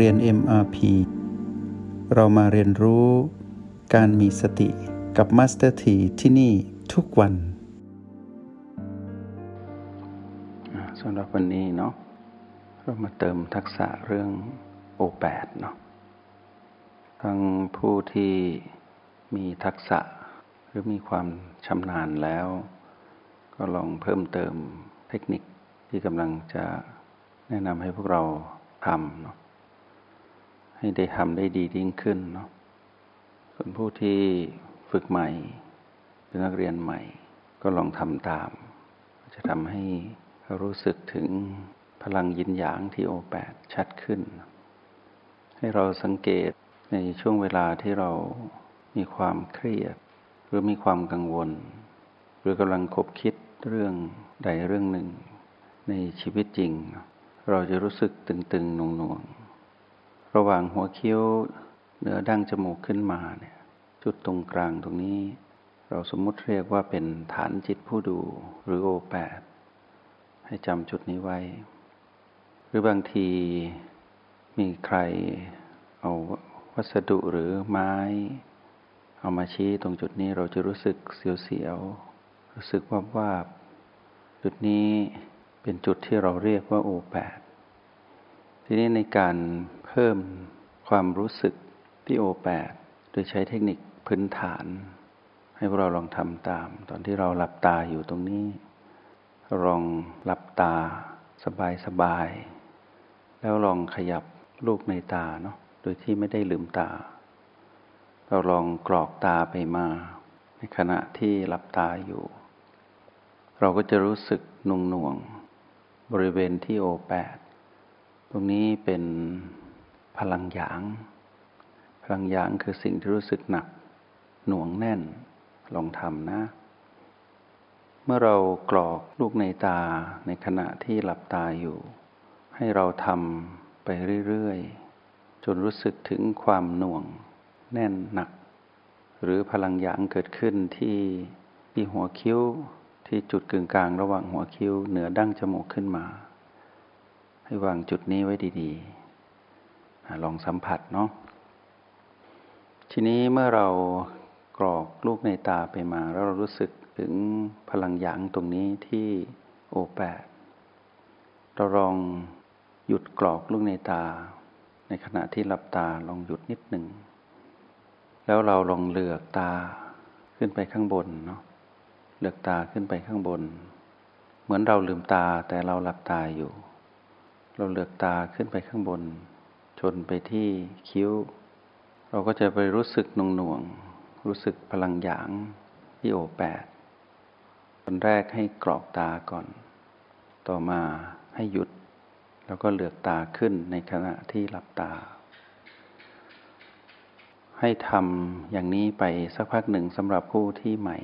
เรียน MRP เรามาเรียนรู้การมีสติกับ Master T ที่ที่นี่ทุกวันสำหรับวันนี้เนาะเรามาเติมทักษะเรื่องโอแปดเนาะทั้งผู้ที่มีทักษะหรือมีความชำนาญแล้ว ก็ลองเพิ่มเติมเทคนิคที่กำลังจะแนะนำให้พวกเราทำเนาะ ให้ได้ทำได้ดียิ่งขึ้นเนาะส่วนผู้ที่ฝึกใหม่หรือนักเรียนใหม่ก็ลองทำตาม จะทำให้รู้สึกถึงพลังยินหยางที่โอแปดชัดขึ้น ให้เราสังเกตในช่วงเวลาที่เรามีความเครียด หรือมีความกังวล หรือกำลังคบคิดเรื่องใดเรื่องหนึ่ง ในชีวิตจริง เราจะรู้สึกตึงๆหน่วงๆ ระหว่างหัวคิ้วเหนือดั้งจมูกขึ้นมาเนี่ยจุดตรงกลางตรงนี้ เราสมมุติเรียกว่าเป็นฐานจิตผู้ดูหรือโอแปดให้จำจุดนี้ไว้ หรือบางทีมีใครเอาวัสดุหรือไม้ เอามาชี้ตรงจุดนี้เราจะรู้สึกเสียวๆรู้สึกว่าว่าจุดนี้เป็นจุดที่เราเรียกว่าโอแปดทีนี้ในการ พิ่มความรู้สึกที่โอแปดโดยใช้เทคนิคพื้นฐาน ให้พวกเราลองทำตาม ตอนที่เราหลับตาอยู่ตรงนี้ ลองหลับตาสบายสบาย แล้วลองขยับลูกในตาเนาะโดยที่ไม่ได้ลืมตา เราลองกรอกตาไปมา ในขณะที่หลับตาอยู่ เราก็จะรู้สึกนุ่งหน่วง บริเวณที่โอแปดตรงนี้เป็น พลังหยาง พลังหยางคือสิ่งที่รู้สึกหนัก หน่วงแน่น ลองทำนะ เมื่อเรากรอกลูกในตาในขณะที่หลับตาอยู่ ให้เราทำไปเรื่อยๆ จนรู้สึกถึงความหน่วง แน่นหนัก หรือพลังหยางเกิดขึ้นที่ที่หัวคิ้วที่จุดกึ่งกลางระหว่างหัวคิ้วเหนือดั้งจมูกขึ้นมา ให้วางจุดนี้ไว้ดี ๆ ลองสัมผัสเนาะทีนี้เมื่อเรากรอกลูกในตาไปมาแล้วเรารู้สึกถึงพลังหยางตรงนี้ที่โอแปดเราลองหยุดกรอกลูกในตา ในขณะที่หลับตาลองหยุดนิดหนึ่ง แล้วเราลองเลือกตาขึ้นไปข้างบนเนาะเลือกตาขึ้นไปข้างบน เหมือนเราลืมตาแต่เราหลับตาอยู่ เราเลือกตาขึ้นไปข้างบน ชนไปที่คิ้ว เราก็จะไปรู้สึกหน่วงๆรู้สึกพลังหยางที่โอแปดคนแรกให้กรอกตาก่อน ต่อมาให้หยุด แล้วก็เหลือกตาขึ้นในขณะที่หลับตา ให้ทำอย่างนี้ไปสักพักหนึ่งสำหรับผู้ที่ใหม่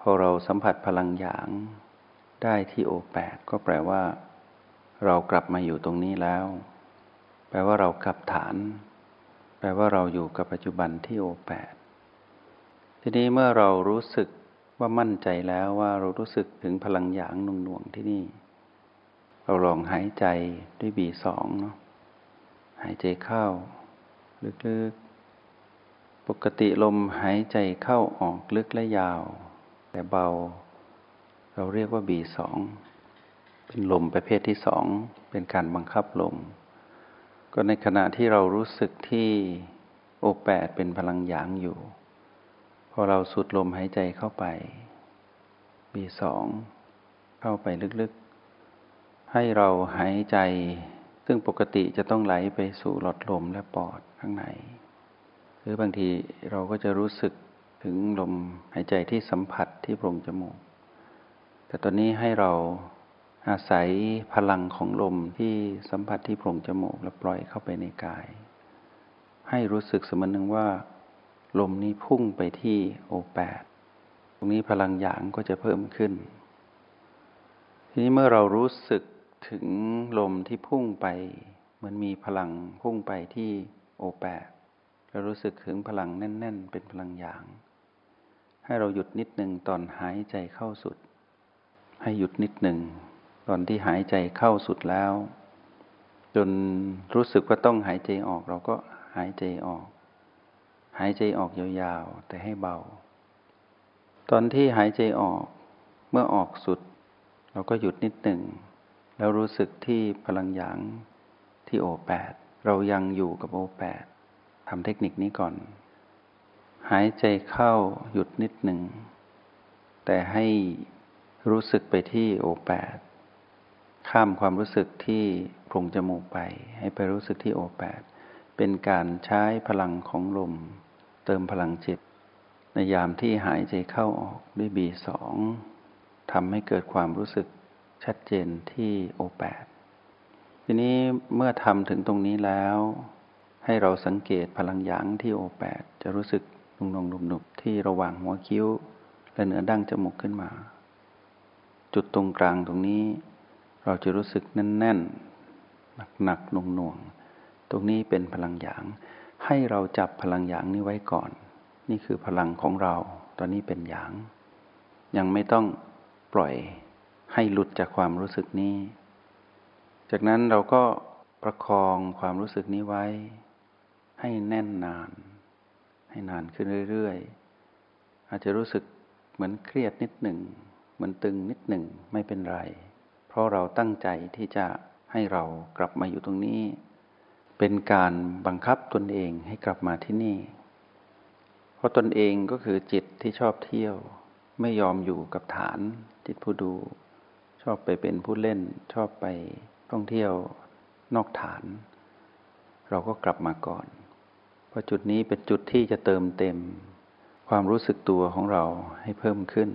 พอเราสัมผัสพลังหยางได้ที่โอแปดก็แปลว่า เรากลับมาอยู่ตรงนี้แล้ว แปลว่าเรากลับฐาน แปลว่าเราอยู่กับปัจจุบันที่โอแปดทีนี้เมื่อเรารู้สึกว่ามั่นใจแล้วว่าเรารู้สึกถึงพลังหยางนุ่งหน่วงที่นี่ เราลองหายใจด้วยบีสองเนาะหายใจเข้า ลึกๆ ปกติลมหายใจเข้าออกลึกและยาว แต่เบา เราเรียกว่าบีสองเป็นลมประเภทที่สองเป็นการบังคับลม ก็ในขณะที่เรารู้สึกที่โอแปดเป็นพลังหยางอยู่ พอเราสูดลมหายใจเข้าไปบีสองเข้าไปลึกๆ ให้เราหายใจ ซึ่งปกติจะต้องไหลไปสู่หลอดลมและปอดข้างใน หรือบางทีเราก็จะรู้สึกถึงลมหายใจที่สัมผัสที่โพรงจมูก แต่ตอนนี้ให้เรา อาศัยพลังของลมที่สัมผัสที่โพรงจมูกแล้วปล่อยเข้าไปในกาย ให้รู้สึกสมนึงว่า ลมนี้พุ่งไปที่โอแปดตรงนี้พลังหยางก็จะเพิ่มขึ้น ทีนี้เมื่อเรารู้สึกถึงลมที่พุ่งไป เหมือนมีพลังพุ่งไปที่โอแปดเรารู้สึกถึงพลังแน่น ๆ เป็นพลังหยาง ให้เราหยุดนิดหนึ่งตอนหายใจเข้าสุด ให้หยุดนิดหนึ่ง ตอนที่หายใจเข้าสุดแล้ว จนรู้สึกว่าต้องหายใจออกเราก็หายใจออก หายใจออกยาวๆแต่ให้เบา ตอนที่หายใจออกเมื่อออกสุด เราก็หยุดนิดหนึ่ง แล้วรู้สึกที่พลังหยางที่โอแปดเรายังอยู่กับโอแปดทำเทคนิคนี้ก่อน หายใจเข้าหยุดนิดหนึ่ง แต่ให้รู้สึกไปที่โอแปด ข้ามความรู้สึกที่โพรงจมูกไป ให้ไปรู้สึกที่โอแปดเป็นการใช้พลังของลม เติมพลังจิต ในยามที่หายใจเข้าออกด้วยบีสองทำให้เกิดความรู้สึกชัดเจนที่โอแปดทีนี้เมื่อทำถึงตรงนี้แล้ว ให้เราสังเกตพลังหยางที่โอแปดจะรู้สึกนุ่งหนุบๆที่ระหว่างหัวคิ้ว และเหนือดั้งจมูกขึ้นมา จุดตรงกลางตรงนี้ เราจะรู้สึกแน่นๆ หนักๆหน่วงๆ ตรงนี้เป็นพลังหยาง ให้เราจับพลังหยางนี้ไว้ก่อน นี่คือพลังของเรา ตอนนี้เป็นหยาง ยังไม่ต้องปล่อยให้หลุดจากความรู้สึกนี้ จากนั้นเราก็ประคองความรู้สึกนี้ไว้ ให้แน่นนาน ให้นานขึ้นเรื่อยๆ อาจจะรู้สึกเหมือนเครียดนิดหนึ่ง เหมือนตึงนิดหนึ่งไม่เป็นไร เพราะเราตั้งใจที่จะให้เรากลับมาอยู่ตรงนี้ เป็นการบังคับตนเองให้กลับมาที่นี่ เพราะตนเองก็คือจิตที่ชอบเที่ยว ไม่ยอมอยู่กับฐาน จิตผู้ดู ชอบไปเป็นผู้เล่น ชอบไปท่องเที่ยวนอกฐาน เราก็กลับมาก่อน เพราะจุดนี้เป็นจุดที่จะเติมเต็ม ความรู้สึกตัวของเราให้เพิ่มขึ้น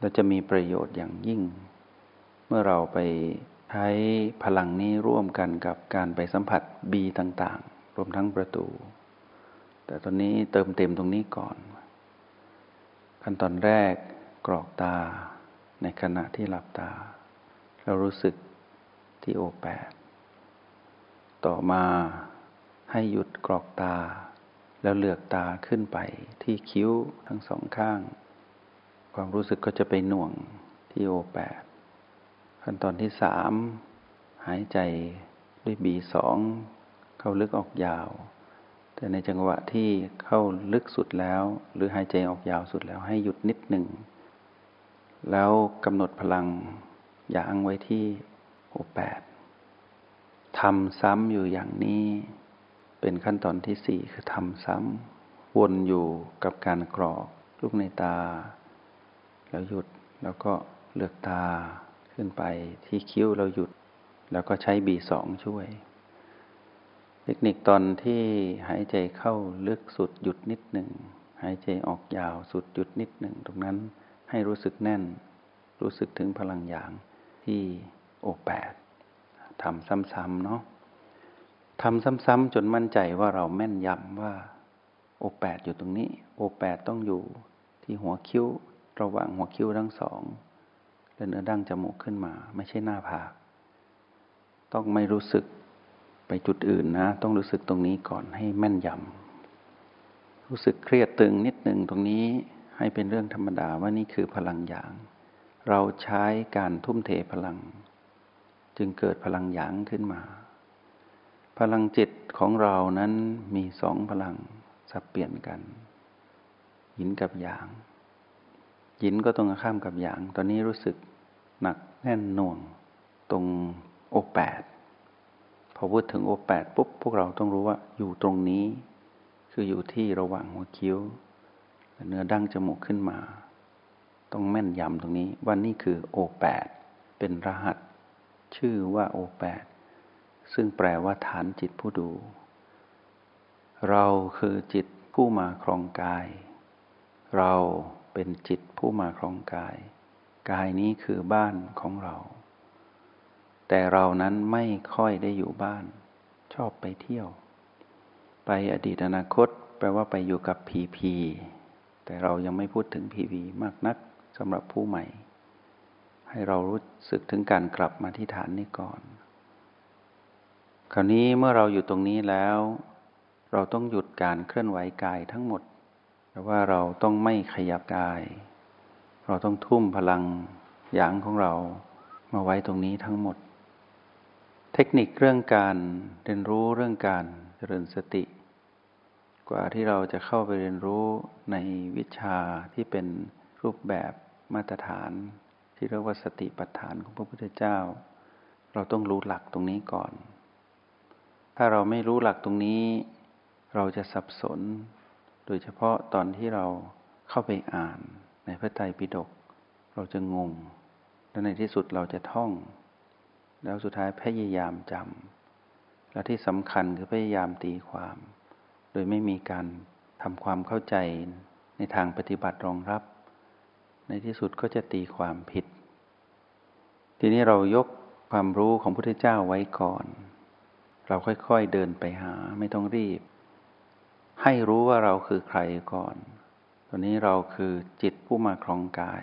เราจะมีประโยชน์อย่างยิ่ง เมื่อเราไปใช้พลังนี้ร่วมกันกับการไปสัมผัสบีต่างๆ รวมทั้งประตู แต่ตอนนี้เติมเต็มตรงนี้ก่อน ขั้นตอนแรกกรอกตาในขณะที่หลับตา เรารู้สึกที่โอแปดต่อมาให้หยุดกรอกตา แล้วเลือกตาขึ้นไปที่คิ้วทั้งสองข้าง ความรู้สึกก็จะไปหน่วงที่โอแปด ขั้นตอนที่สามหายใจด้วยบีสองเข้าลึกออกยาว แต่ในจังหวะที่เข้าลึกสุดแล้ว หรือหายใจออกยาวสุดแล้วให้หยุดนิดหนึ่ง แล้วกำหนดพลังอย่างไว้ที่โอแปดทำซ้ำอยู่อย่างนี้ เป็นขั้นตอนที่สี่คือทำซ้ำวนอยู่กับการกรอกลูกในตา แล้วหยุดแล้วก็เลือกตา ขึ้นไปที่คิ้วเราหยุด แล้วก็ใช้บีสองช่วย เทคนิคตอนที่หายใจเข้าลึกสุดหยุดนิดหนึ่ง หายใจออกยาวสุดหยุดนิดหนึ่ง ตรงนั้นให้รู้สึกแน่น รู้สึกถึงพลังอย่างที่โอแปดทำซ้ำๆเนาะทำซ้ำๆจนมั่นใจว่าเราแม่นยำว่าโอแปดอยู่ตรงนี้ โอแปดต้องอยู่ที่หัวคิ้ว ระหว่างหัวคิ้วทั้งสอง และเนื้อดั้งจมูกขึ้นมา ไม่ใช่หน้าผากต้องไม่รู้สึกไปจุดอื่นนะ ต้องรู้สึกตรงนี้ก่อนให้แม่นยำรู้สึกเครียดตึงนิดหนึ่งตรงนี้ให้เป็นเรื่องธรรมดาว่านี่คือพลังอย่าง เราใช้การทุ่มเทพลัง จึงเกิดพลังหยางขึ้นมา พลังจิตของเรานั้นมีสองพลังสับเปลี่ยนกัน หินกับหยาง หินก็ตรงข้ามกับหยาง ตอนนี้รู้สึกหนักแน่นหน่วงตรงโอแปดพอพูดถึงโอแปดปุ๊บพวกเราต้องรู้ว่าอยู่ตรงนี้ คืออยู่ที่ระหว่างหัวคิ้วเนื้อดั้งจมูกขึ้นมา ต้องแม่นยำตรงนี้ว่านี่คือโอแปดเป็นรหัส ชื่อว่าโอแปดซึ่งแปลว่าฐานจิตผู้ดู เราคือจิตผู้มาครองกาย เรา เป็นจิตผู้มาครองกาย กายนี้คือบ้านของเรา แต่เรานั้นไม่ค่อยได้อยู่บ้าน ชอบไปเที่ยว ไปอดีตอนาคตแปลว่าไปอยู่กับผีผีแต่เรายังไม่พูดถึงผีผีมากนักสำหรับผู้ใหม่ ให้เรารู้สึกถึงการกลับมาที่ฐานนี้ก่อน คราวนี้เมื่อเราอยู่ตรงนี้แล้ว เราต้องหยุดการเคลื่อนไหวกายทั้งหมด แต่ว่าเราต้องไม่ขยับกาย เราต้องทุ่มพลังอย่างของเรามาไว้ตรงนี้ทั้งหมด เทคนิคเรื่องการเรียนรู้เรื่องการเจริญสติ กว่าที่เราจะเข้าไปเรียนรู้ในวิชาที่เป็นรูปแบบมาตรฐาน ที่เรียกว่าสติปัฏฐานของพระพุทธเจ้า เราต้องรู้หลักตรงนี้ก่อน ถ้าเราไม่รู้หลักตรงนี้ เราจะสับสน โดยเฉพาะตอนที่เราเข้าไปอ่านในพระไตรปิฎกเราจะงง และในที่สุดเราจะท่อง แล้วสุดท้ายพยายามจำและที่สำคัญคือพยายามตีความ โดยไม่มีการทำความเข้าใจในทางปฏิบัติรองรับ ในที่สุดก็จะตีความผิด ทีนี้เรายกความรู้ของพระพุทธเจ้าไว้ก่อน เราค่อยๆเดินไปหาไม่ต้องรีบ ให้รู้ว่าเราคือใครก่อน ตอนนี้เราคือจิตผู้มาครองกาย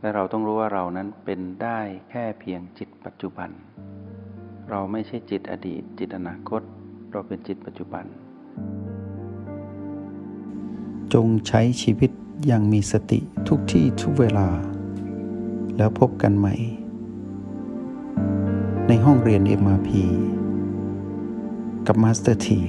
และเราต้องรู้ว่าเรานั้นเป็นได้แค่เพียงจิตปัจจุบัน เราไม่ใช่จิตอดีต จิตอนาคต เราเป็นจิตปัจจุบัน จงใช้ชีวิตอย่างมีสติทุกที่ทุกเวลา แล้วพบกันใหม่ ในห้องเรียน MRP กับมาสเตอร์ที